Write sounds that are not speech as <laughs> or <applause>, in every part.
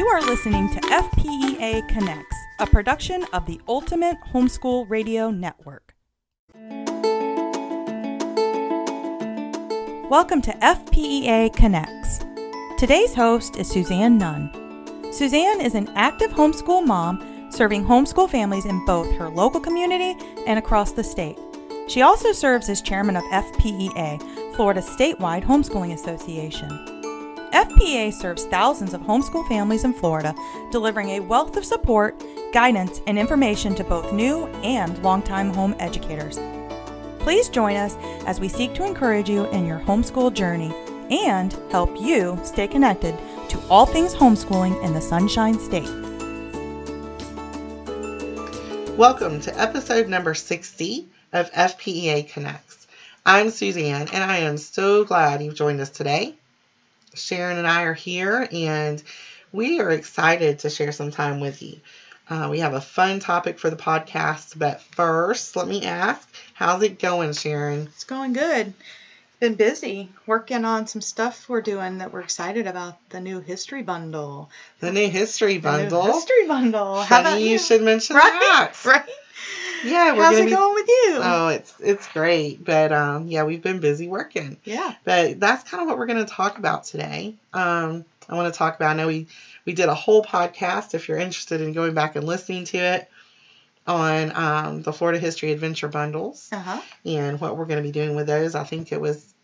You are listening to FPEA Connects, a production of the Ultimate Homeschool Radio Network. Welcome to FPEA Connects. Today's host is Suzanne Nunn. Suzanne is an active homeschool mom serving homeschool families in both her local community and across the state. She also serves as chairman of FPEA, Florida statewide homeschooling association. FPEA serves thousands of homeschool families in Florida, delivering a wealth of support, guidance, and information to both new and longtime home educators. Please join us as we seek to encourage you in your homeschool journey and help you stay connected to all things homeschooling in the Sunshine State. Welcome to episode number 60 of FPEA Connects. I'm Suzanne, and I am so glad you've joined us today. Sharon and I are here, and we are excited to share some time with you. Uh, we have a fun topic for the podcast, but first, let me ask, how's it going, Sharon? It's going good. Been busy working on some stuff we're doing that we're excited about. The new history bundle. The new history The new bundle. history bundle. Funny How about you you? should mention right, that. right. Yeah, we're How's it be. going with you? Oh, it's it's great, but um, yeah, we've been busy working. yeah. But that's kind of what we're going to talk about today. Um, I want to talk about. I know we we did a whole podcast. If you're interested in going back and listening to it on um, the Florida History Adventure bundles Uh huh. and what we're going to be doing with those. I think it was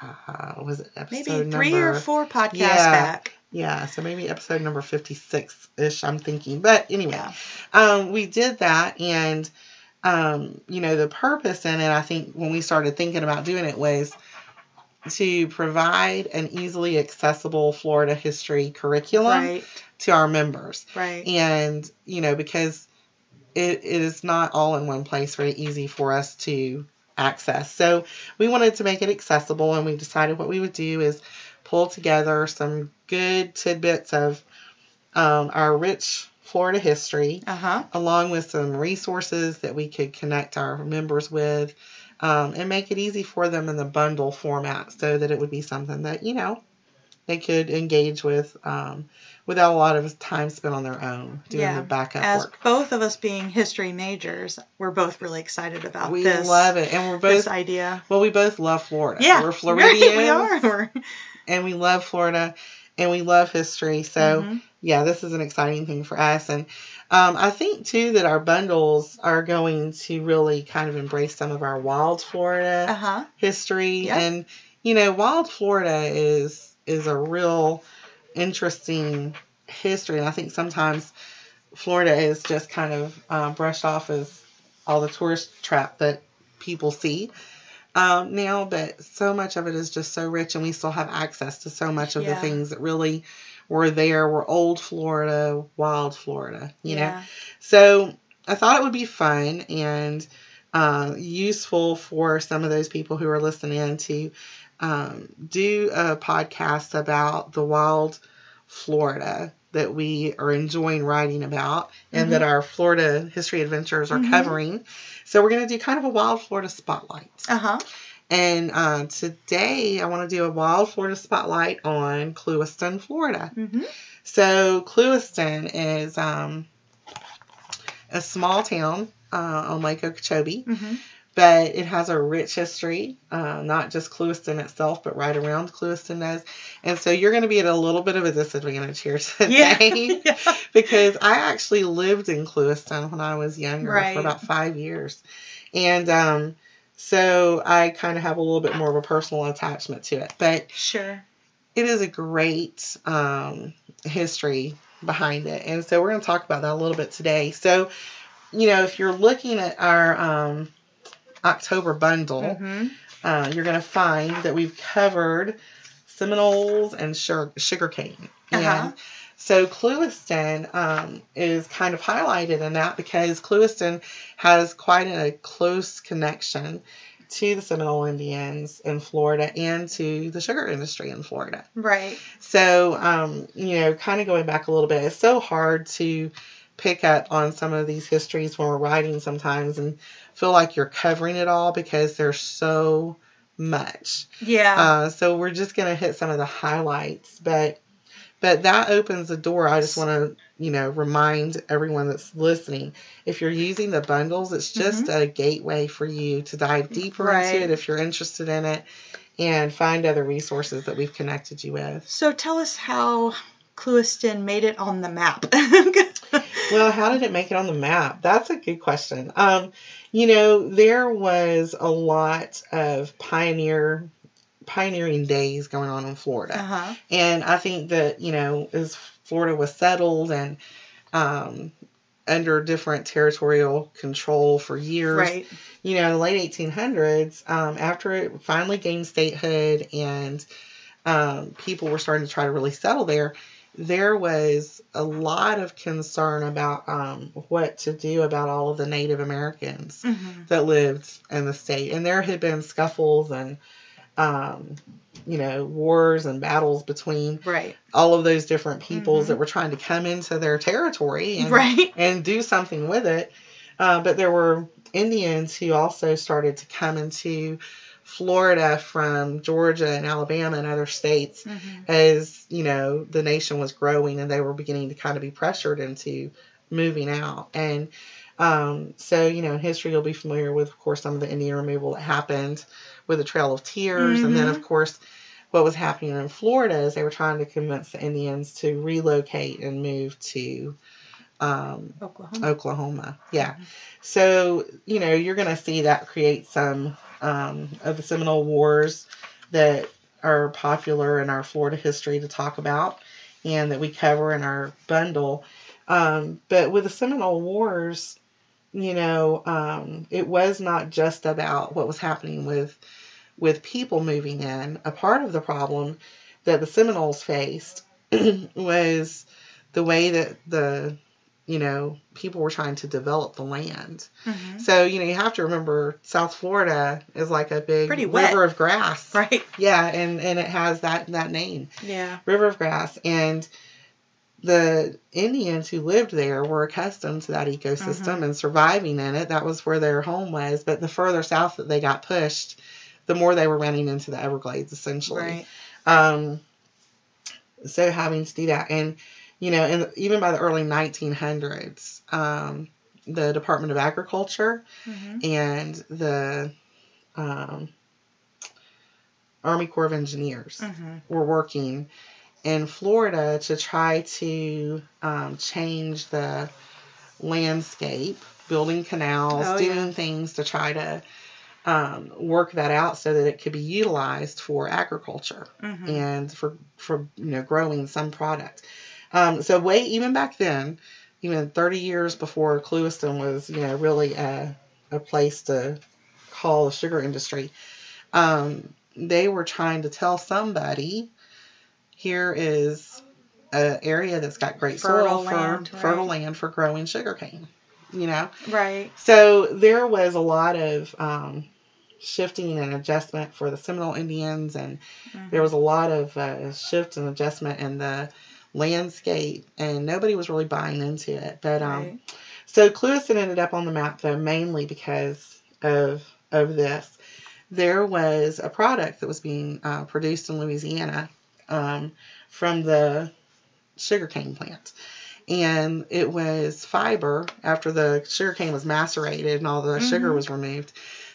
uh, was it Maybe three number, or four podcasts Yeah. back. Yeah, so maybe episode number 56 ish, I'm thinking. But anyway, Yeah. um, we did that, and um, you know, the purpose in it, I think, when we started thinking about doing it, was to provide an easily accessible Florida history curriculum Right. to our members. Right. And, you know, because it, it is not all in one place very easy for us to access. So we wanted to make it accessible, and we decided what we would do is pull together some good tidbits of um, our rich Florida history Uh huh. along with some resources that we could connect our members with um, and make it easy for them in the bundle format so that it would be something that, you know, they could engage with um, without a lot of time spent on their own doing Yeah. the backup As work. both of us being history majors, we're both really excited about We this. We love it. And we're This both, idea. well, we both love Florida. Yeah. We're <laughs> Floridians. we are. <laughs> And we love Florida and we love history. So, Mhm. Yeah, this is an exciting thing for us. And um, I think too that our bundles are going to really kind of embrace some of our wild Florida Uh huh. history. Yeah. And you know, wild Florida is is a real interesting history. And I think sometimes Florida is just kind of uh, brushed off as all the tourist trap that people see. Um, now, but so much of it is just so rich, and we still have access to so much of the things that really were there. Were old Florida, wild Florida, you know. So I thought it would be fun and uh, useful for some of those people who are listening to um, do a podcast about the wild Florida that we are enjoying writing about and that our Florida history adventures are Mhm. covering. So we're going to do kind of a wild Florida spotlight. Uh huh. And uh, today I want to do a wild Florida spotlight on Clewiston, Florida. Mm-hmm. So Clewiston is um, a small town uh, on Lake Okeechobee, Mm-hmm. but it has a rich history. Uh, not just Clewiston itself, but right around Clewiston does. And so you're going to be at a little bit of a disadvantage here today Yeah. yeah. <laughs> <laughs> because I actually lived in Clewiston when I was younger Right. for about five years, and um, so I kind of have a little bit more of a personal attachment to it. But Sure. it is a great um, history behind it. And so we're going to talk about that a little bit today. So, you know, if you're looking at our um, October bundle, Mm-hmm. uh, you're going to find that we've covered Seminoles and sugar, sugarcane. Uh-huh. And so Clewiston um, is kind of highlighted in that because Clewiston has quite a close connection to the Seminole Indians in Florida and to the sugar industry in Florida. Right. So, um, you know, kind of going back a little bit, it's so hard to pick up on some of these histories when we're writing sometimes and feel like you're covering it all because there's so much. Yeah. Uh, so we're just going to hit some of the highlights. But But that opens the door. I just want to, you know, remind everyone that's listening if you're using the bundles, it's just a gateway for you to dive deeper Mm-hmm. Right. into it if you're interested in it and find other resources that we've connected you with. So tell us how Clewiston made it on the map. <laughs> Well, how did it make it on the map? That's a good question. Um, you know, there was a lot of pioneer pioneering days going on in Florida. uh-huh. And I think that, you know, as Florida was settled and um, under different territorial control for years, Right. you know, in the late 1800s, um, after it finally gained statehood and um, people were starting to try to really settle there, there was a lot of concern about um, what to do about all of the Native Americans hmm that lived in the state. And there had been scuffles and, um, you know, wars and battles between Right. all of those different peoples Mhm. that were trying to come into their territory and, Right. and do something with it. Uh, but there were Indians who also started to come into Florida from Georgia and Alabama and other states hmm as you know the nation was growing and they were beginning to kind of be pressured into moving out and um, so you know in history you'll be familiar with of course some of the indian removal that happened with the trail of tears and then Mhm. of course what was happening in florida is they were trying to convince the indians to relocate and move to um, Oklahoma. Oklahoma. Yeah. So, you know, you're going to see that create some um, of the Seminole Wars that are popular in our Florida history to talk about and that we cover in our bundle. Um, but with the Seminole Wars, you know, um, it was not just about what was happening with with people moving in. A part of the problem that the Seminoles faced <clears throat> was the way that the you know people were trying to develop the land. hmm So you know you have to remember South Florida is like a big Pretty wet. river of grass. Right. Yeah, and and it has that that name, Yeah. river of grass, and the Indians who lived there were accustomed to that ecosystem and surviving in it. That was where their home was. But the further south that they got pushed, the more they were running into the Everglades, essentially. Right. Um, so having to do that, and you know, and even by the early 1900s, um, the Department of Agriculture hmm and the um, Army Corps of Engineers hmm were working in Florida to try to um, change the landscape, building canals, Oh, doing yeah. things to try to um, work that out so that it could be utilized for agriculture hmm and for for you know growing some product. Um, so way even back then, even 30 years before Clewiston was you know really a, a place to call the sugar industry, um, they were trying to tell somebody here is an area that's got great Fertile soil for land, fertile land for growing sugarcane. You know, Right. so there was a lot of um, shifting and adjustment for the Seminole Indians, and Mhm. there was a lot of uh, shift and adjustment in the landscape, and nobody was really buying into it. But um, Right. so Clewiston ended up on the map though mainly because of of this. There was a product that was being uh, produced in Louisiana um, from the sugarcane plant. And it was fiber after the sugarcane was macerated and all the sugar Mhm. was removed.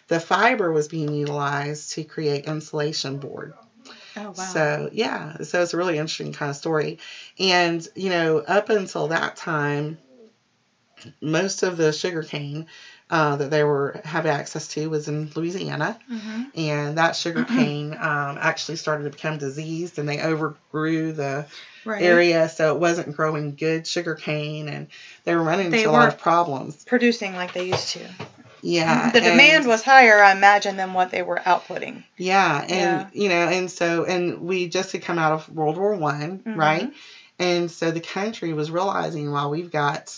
The fiber was being utilized to create insulation board. Oh wow. So yeah, so it's a really interesting kind of story. And you know, up until that time, most of the sugar cane uh, that they were having access to was in Louisiana, hmm and that sugar <clears throat> cane um, actually started to become diseased, and they overgrew the Right. area, so it wasn't growing good sugar cane, and they were running They into a lot of problems. Producing like they used to. Yeah, the demand and- was higher, I imagine, than what they were outputting. Yeah, and Yeah. you know, and so and we just had come out of World War One, Mhm. right? And so the country was realizing while we've got,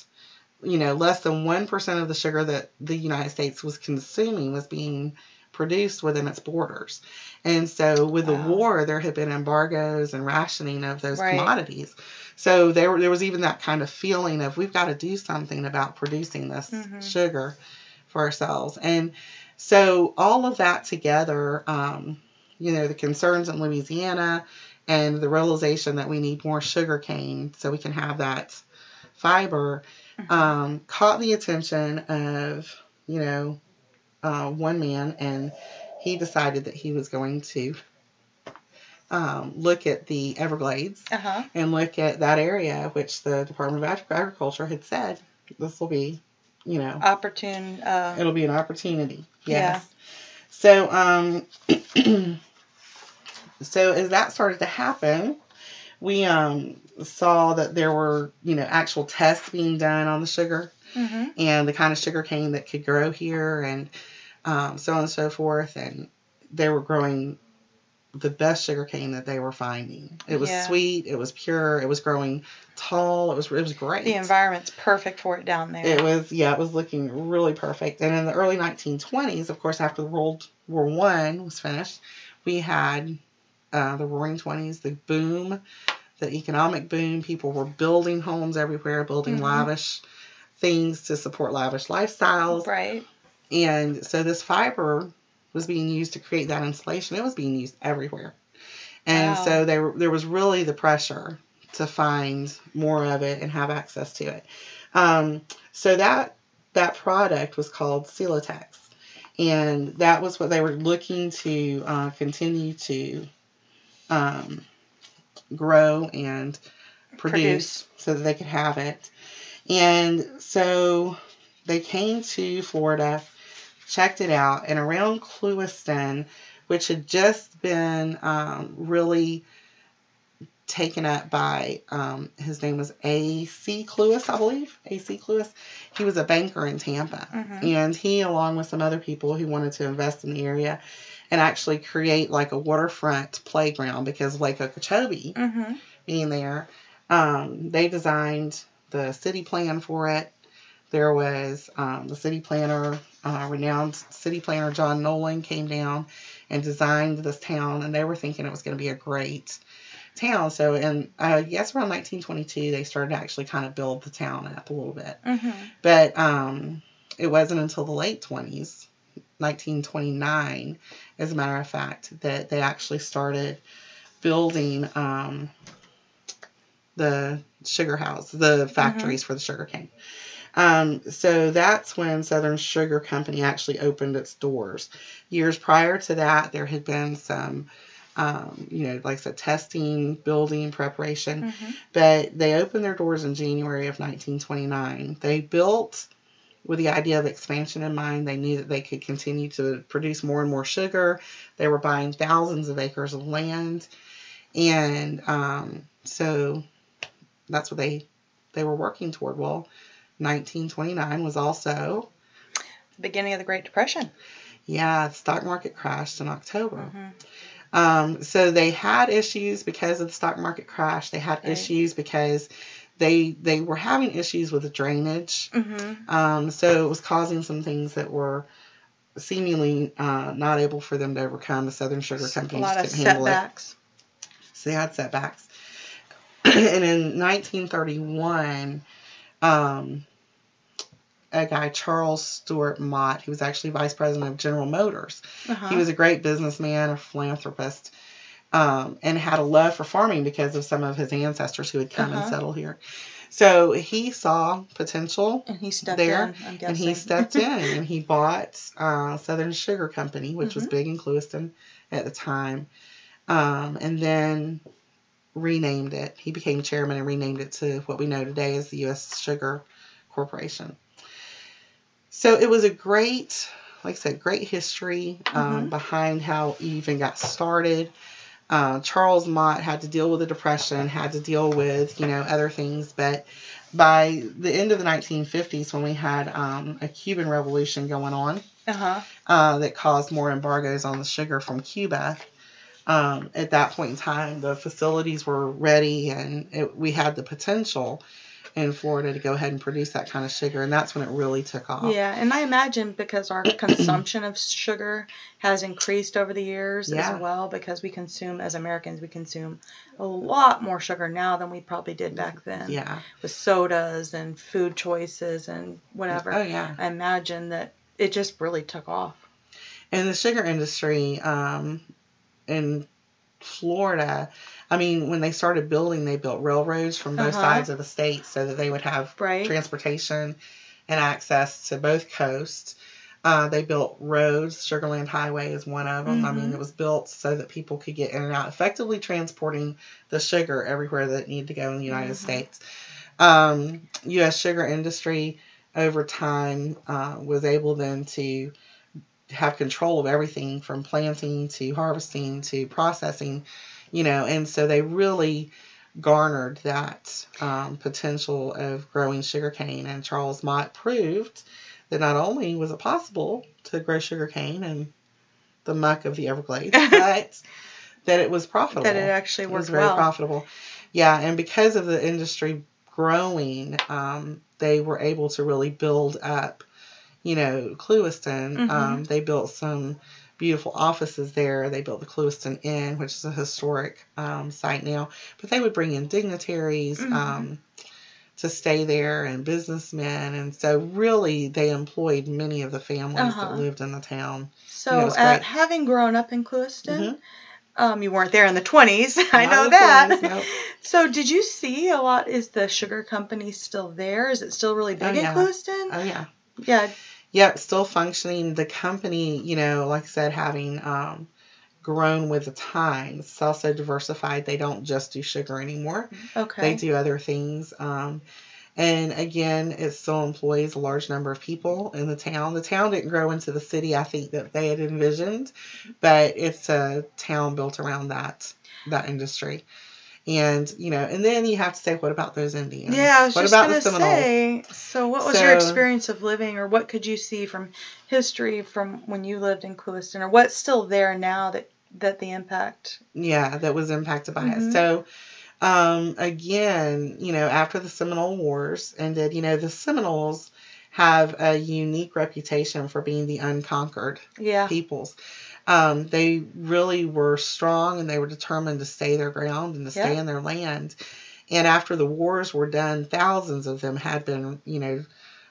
you know, less than one percent of the sugar that the United States was consuming was being produced within its borders. And so with the war there had been embargoes and rationing of those Right. commodities. So there there was even that kind of feeling of we've got to do something about producing this Mhm. sugar for ourselves. And so all of that together, um, you know, the concerns in Louisiana and the realization that we need more sugar cane so we can have that fiber. Um, caught the attention of you know uh, one man, and he decided that he was going to um, look at the Everglades Uh huh. and look at that area, which the Department of Ag- Agriculture had said this will be, you know, Opportune. Uh, it'll be an opportunity. Yeah. So, um, <clears throat> so as that started to happen, we um saw that there were, you know, actual tests being done on the sugar hmm and the kind of sugar cane that could grow here and um, so on and so forth. And they were growing the best sugar cane that they were finding. It was Yeah. sweet, it was pure, it was growing tall, it was it was great. The environment's perfect for it down there. It was yeah, it was looking really perfect. And in the early 1920s, of course, after World War One was finished, we had uh, the Roaring Twenties, the boom, the economic boom. People were building homes everywhere, building Mhm. lavish things to support lavish lifestyles. Right. And so this fiber was being used to create that insulation. It was being used everywhere. And Wow. so there, there was really the pressure to find more of it and have access to it. Um, so that that product was called Celotex. And that was what they were looking to uh, continue to um, grow and produce, Produce. so that they could have it. And so they came to Florida, checked it out, and around Clewiston, which had just been um, really taken up by um, his name was A.C. Clewis, I believe. A.C. Clewis. He was a banker in Tampa. Mhm. And he, along with some other people who wanted to invest in the area and actually create like a waterfront playground because Lake Okeechobee hmm being there, um, they designed the city plan for it. There was um, the city planner, uh, renowned city planner John Nolen, came down and designed this town, and they were thinking it was going to be a great town. So, in uh, yes, around 1922, they started to actually kind of build the town up a little bit. hmm But um, it wasn't until the late 20s, 1929, as a matter of fact, that they actually started building um, the sugar house, the factories for the sugar cane. Um, so that's when Southern Sugar Company actually opened its doors. Years prior to that, there had been some, um, you know, like I said, testing, building, preparation hmm but they opened their doors in January of 1929. They built with the idea of expansion in mind. They knew that they could continue to produce more and more sugar. They were buying thousands of acres of land, and um, so that's what they they were working toward. Well, 1929 was also the Beginning of the Great Depression. yeah, the stock market crashed in October. hmm Um, so they had issues because of the stock market crash. They had Right. issues because they they were having issues with the drainage. hmm Um, so it was causing some things that were seemingly uh, not able for them to overcome. The Southern Sugar A Company lot of just couldn't handle it. setbacks. So they had setbacks. <clears throat> and in 1931, um, a guy Charles Stewart Mott, he was actually vice president of General Motors. Uh-huh. He was a great businessman, a philanthropist, um, and had a love for farming because of some of his ancestors who had come Uh-huh. and settled here. So he saw potential and he stepped there, in. And he stepped <laughs> in and he bought uh, Southern Sugar Company, which was Mhm. big in Clewiston at the time, um, and then renamed it. He became chairman and renamed it to what we know today as the U.S. Sugar Corporation. So it was a great, like I said, great history um, Mhm. behind how even got started. Uh, Charles Mott had to deal with the depression, had to deal with you know other things, but by the end of the 1950s, when we had um, a Cuban Revolution going on uh-huh. uh, that caused more embargoes on the sugar from Cuba, um, at that point in time, the facilities were ready, and it, we had the potential in Florida to go ahead and produce that kind of sugar, and that's when it really took off. Yeah, and I imagine because our <clears throat> consumption of sugar has increased over the years Yeah. as well, because we consume, as Americans, we consume a lot more sugar now than we probably did back then. Yeah. With sodas and food choices and whatever. Oh yeah. I imagine that it just really took off. And the sugar industry um, in Florida, I mean, when they started building, they built railroads from both Uh-huh. sides of the state so that they would have Right. transportation and access to both coasts. Uh, they built roads. Sugarland Highway is one of them. I mean, Mhm. it was built so that people could get in and out, effectively transporting the sugar everywhere that needed to go in the United Mhm. States. Um, U.S. sugar industry over time uh, was able then to have control of everything from planting to harvesting to processing, you know, and so they really garnered that um, potential of growing sugarcane. And Charles Mott proved that not only was it possible to grow sugarcane in the muck of the Everglades, <laughs> but that it was profitable. That it actually It was worked very well. profitable. Yeah, and because of the industry growing, um, they were able to really build up, you know, Clewiston. Mhm. Um, they built some beautiful offices there. They built the Clewiston Inn, which is a historic um, site now. But they would bring in dignitaries Mhm. um, to stay there and businessmen. And so, really, they employed many of the families Uh-huh. that lived in the town. So, it was uh, great. having grown up in Clewiston, Mhm. um, you weren't there in the 20s. <laughs> I Not know that. 20s, nope. <laughs> So, did you see a lot? Is the sugar company still there? Is it still really big Oh, in yeah. Clewiston? Oh, yeah. yeah. Yep, still functioning. The company, you know, like I said, having um, grown with the times, it's also diversified. They don't just do sugar anymore. Okay. They do other things. Um, and again, it still employs a large number of people in the town. The town didn't grow into the city I think that they had envisioned, but it's a town built around that that industry. And you know, and then you have to say, what about those Indians? Yeah, I was what just about gonna the Seminoles? say. So, what was your experience of living, or what could you see from history from when you lived in Clewiston, or what's still there now that that the impact? yeah that was impacted by Mhm. it so um again you know after the seminole wars ended you know the seminoles have a unique reputation for being the unconquered Yeah. peoples um they really were strong and they were determined to stay their ground and to stay Yeah. in their land. And after the wars were done thousands of them had been you know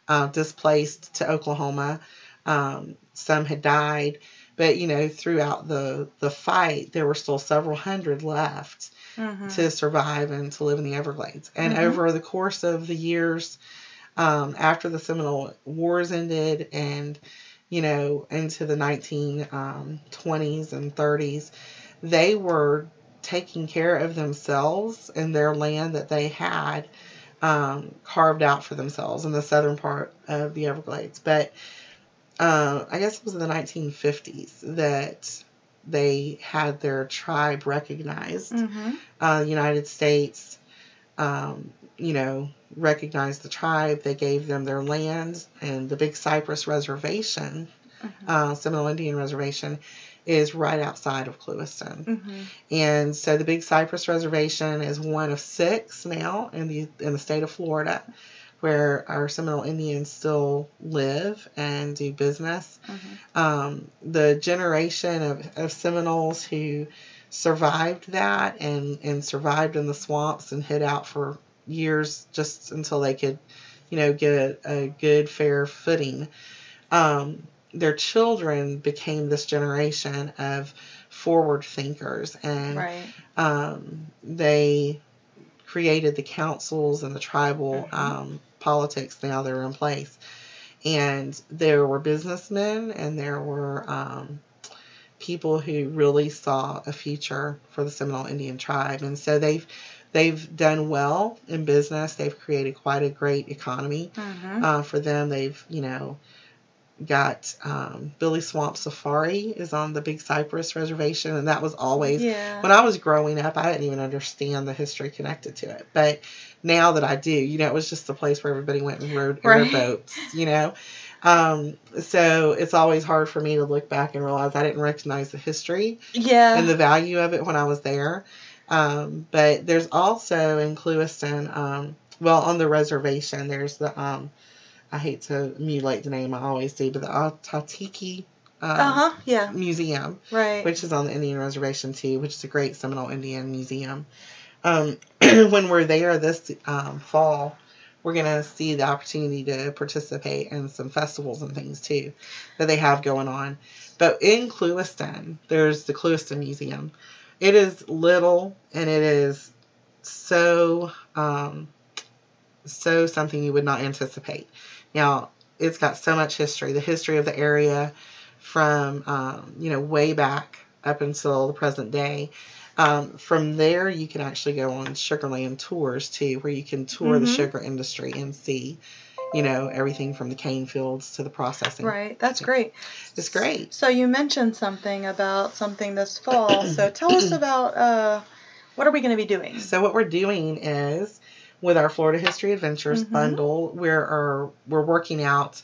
uh, displaced to oklahoma. Um, some had died. But you know throughout the the fight there were still several hundred left hmm to survive and to live in the everglades. And Mhm. over the course of the years um, after the seminole wars ended and you know into the 1920s and 30s they were taking care of themselves and their land that they had um, carved out for themselves in the southern part of the everglades but uh, I guess it was in the 1950s that they had their tribe recognized. hmm Uh, the United States, um, you know, recognized the tribe. They gave them their lands, and the Big Cypress Reservation, Mhm. uh, Seminole Indian Reservation, is right outside of Clewiston. hmm And so the Big Cypress Reservation is one of six now in the in the state of Florida, where our Seminole Indians still live and do business. hmm Um, the generation of, of Seminoles who survived that and, and survived in the swamps and hid out for years just until they could, you know, get a, a good, fair footing. Um, their children became this generation of forward thinkers and Right. um, they created the councils and the tribal Mhm. um, politics now they're in place. And there were businessmen and there were um, people who really saw a future for the Seminole Indian tribe. And so they've they've done well in business. They've created quite a great economy hmm uh, for them. They've, you know, got um, Billy Swamp Safari is on the Big Cypress Reservation, and that was always yeah. when I was growing up. I didn't even understand the history connected to it, but now that I do, you know, it was just the place where everybody went and rode Right. airboats, you know. Um, so it's always hard for me to look back and realize I didn't recognize the history yeah. and the value of it when I was there. Um, but there's also in Clewiston, um, well, on the reservation, there's the, um, I hate to mutilate the name, I always do, but the Ah-Tah-Thi-Ki um, uh huh. Yeah. Museum, Right. which is on the Indian Reservation too, which is a great Seminole Indian museum. Um, <clears throat> when we're there this um, fall, we're going to see the opportunity to participate in some festivals and things too that they have going on. But in Clewiston, there's the Clewiston Museum, it is little and it is so um, so something you would not anticipate. Now, it's got so much history, the history of the area from um, you know way back up until the present day. Um, from there, you can actually go on Sugarland tours too, where you can tour the Mhm. sugar industry and see, you know, everything from the cane fields to the processing. Right. That's Yeah. great. It's great. So you mentioned something about something this fall. so <clears throat> tell us about uh, what are we going to be doing? So what we're doing is with our Florida History Adventures Mhm. bundle, we're are, we're working out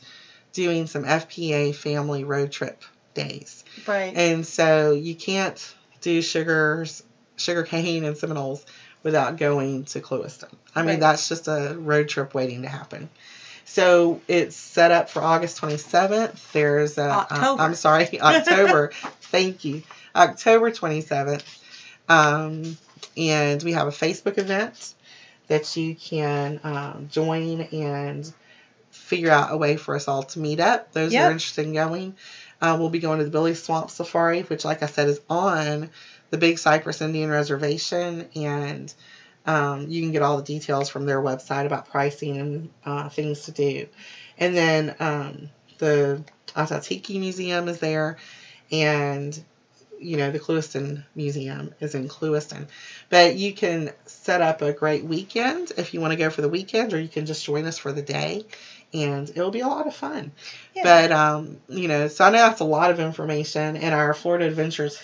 doing some FPA family road trip days. Right. And so you can't do sugars, sugar cane and Seminoles without going to Clewiston. I mean, Right. that's just a road trip waiting to happen. So it's set up for August 27th. There's a, uh, October. I'm sorry, <laughs> October. Thank you. October 27th. Um, and we have a Facebook event that you can um, join and figure out a way for us all to meet up. Those Yep. are interested in going. Uh, we'll be going to the Billy Swamp Safari, which, like I said, is on the Big Cypress Indian Reservation, and um, you can get all the details from their website about pricing and uh, things to do. And then um, the Ah-Tah-Thi-Ki Museum is there, and you know the Clewiston Museum is in Clewiston. But you can set up a great weekend if you want to go for the weekend, or you can just join us for the day, and it'll be a lot of fun. Yeah. But um, you know, so I know that's a lot of information in our Florida Adventures,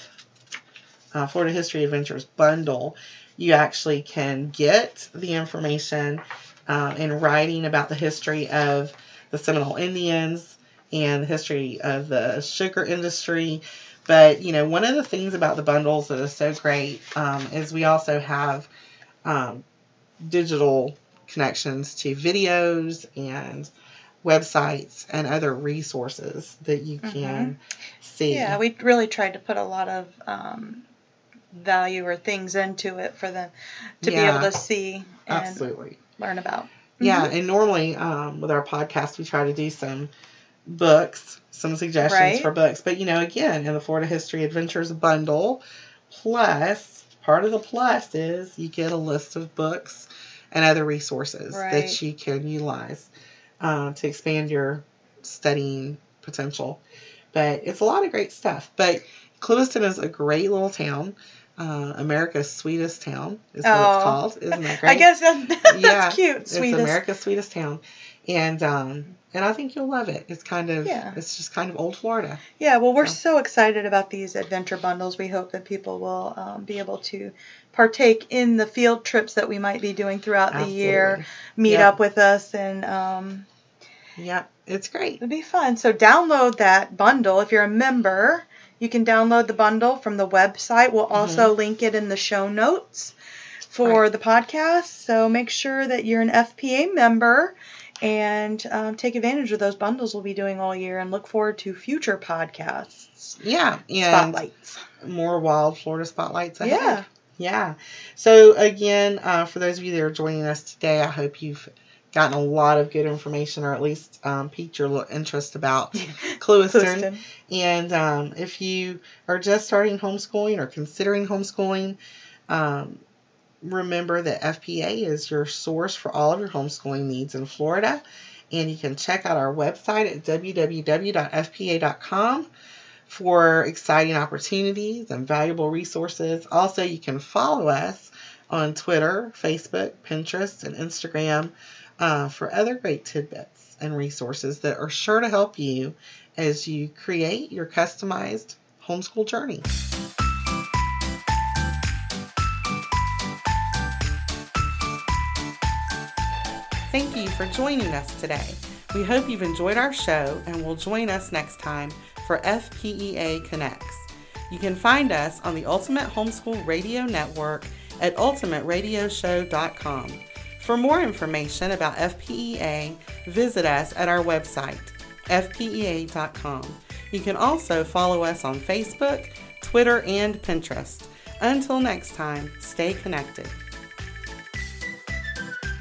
uh, Florida History Adventures bundle. You actually can get the information um, in writing about the history of the Seminole Indians and the history of the sugar industry. But you know, one of the things about the bundles that is so great um, is we also have um, digital connections to videos and websites and other resources that you can see. Mm-hmm. Yeah, we really tried to put a lot of um, value or things into it for them to be able to see and absolutely. learn about. Yeah, Mm-hmm. and normally um, with our podcast, we try to do some books, some suggestions Right. for books. But you know, again, in the Florida History Adventures bundle, plus part of the plus is you get a list of books and other resources Right. that you can utilize uh, to expand your studying potential. But it's a lot of great stuff. But Clewiston is a great little town. Uh, America's sweetest town is what Oh. it's called. Isn't that <laughs> great? I guess that, <laughs> that's Yeah, cute. It's Sweetest. America's sweetest town, and um, and I think you'll love it. It's kind of Yeah. it's just kind of old Florida. Yeah, well, we're So- so excited about these adventure bundles. We hope that people will um, be able to partake in the field trips that we might be doing throughout the year, meet Yep. up with us, and um, Yeah, it's great. it'll be fun. So, download that bundle. If you're a member, you can download the bundle from the website. We'll also link it in the show notes for Mm-hmm. Right. the podcast. So, make sure that you're an FPA member. And um, take advantage of those bundles we'll be doing all year and look forward to future podcasts. Yeah, spotlights. more wild Florida spotlights ahead. Yeah. Yeah. So again, uh, for those of you that are joining us today, I hope you've gotten a lot of good information, or at least um, piqued your little interest about <laughs> Clewiston. Clewiston. And um, if you are just starting homeschooling or considering homeschooling, um, remember that FPA is your source for all of your homeschooling needs in Florida. And you can check out our website at www.fpa.com for exciting opportunities and valuable resources. Also, you can follow us on Twitter, Facebook, Pinterest, and Instagram uh, for other great tidbits and resources that are sure to help you as you create your customized homeschool journey. Thank you for joining us today. We hope you've enjoyed our show and will join us next time for FPEA Connects. You can find us on the Ultimate Homeschool Radio Network at ultimateradioshow.com. For more information about FPEA, visit us at our website, fpea.com. You can also follow us on Facebook, Twitter, and Pinterest. Until next time, stay connected.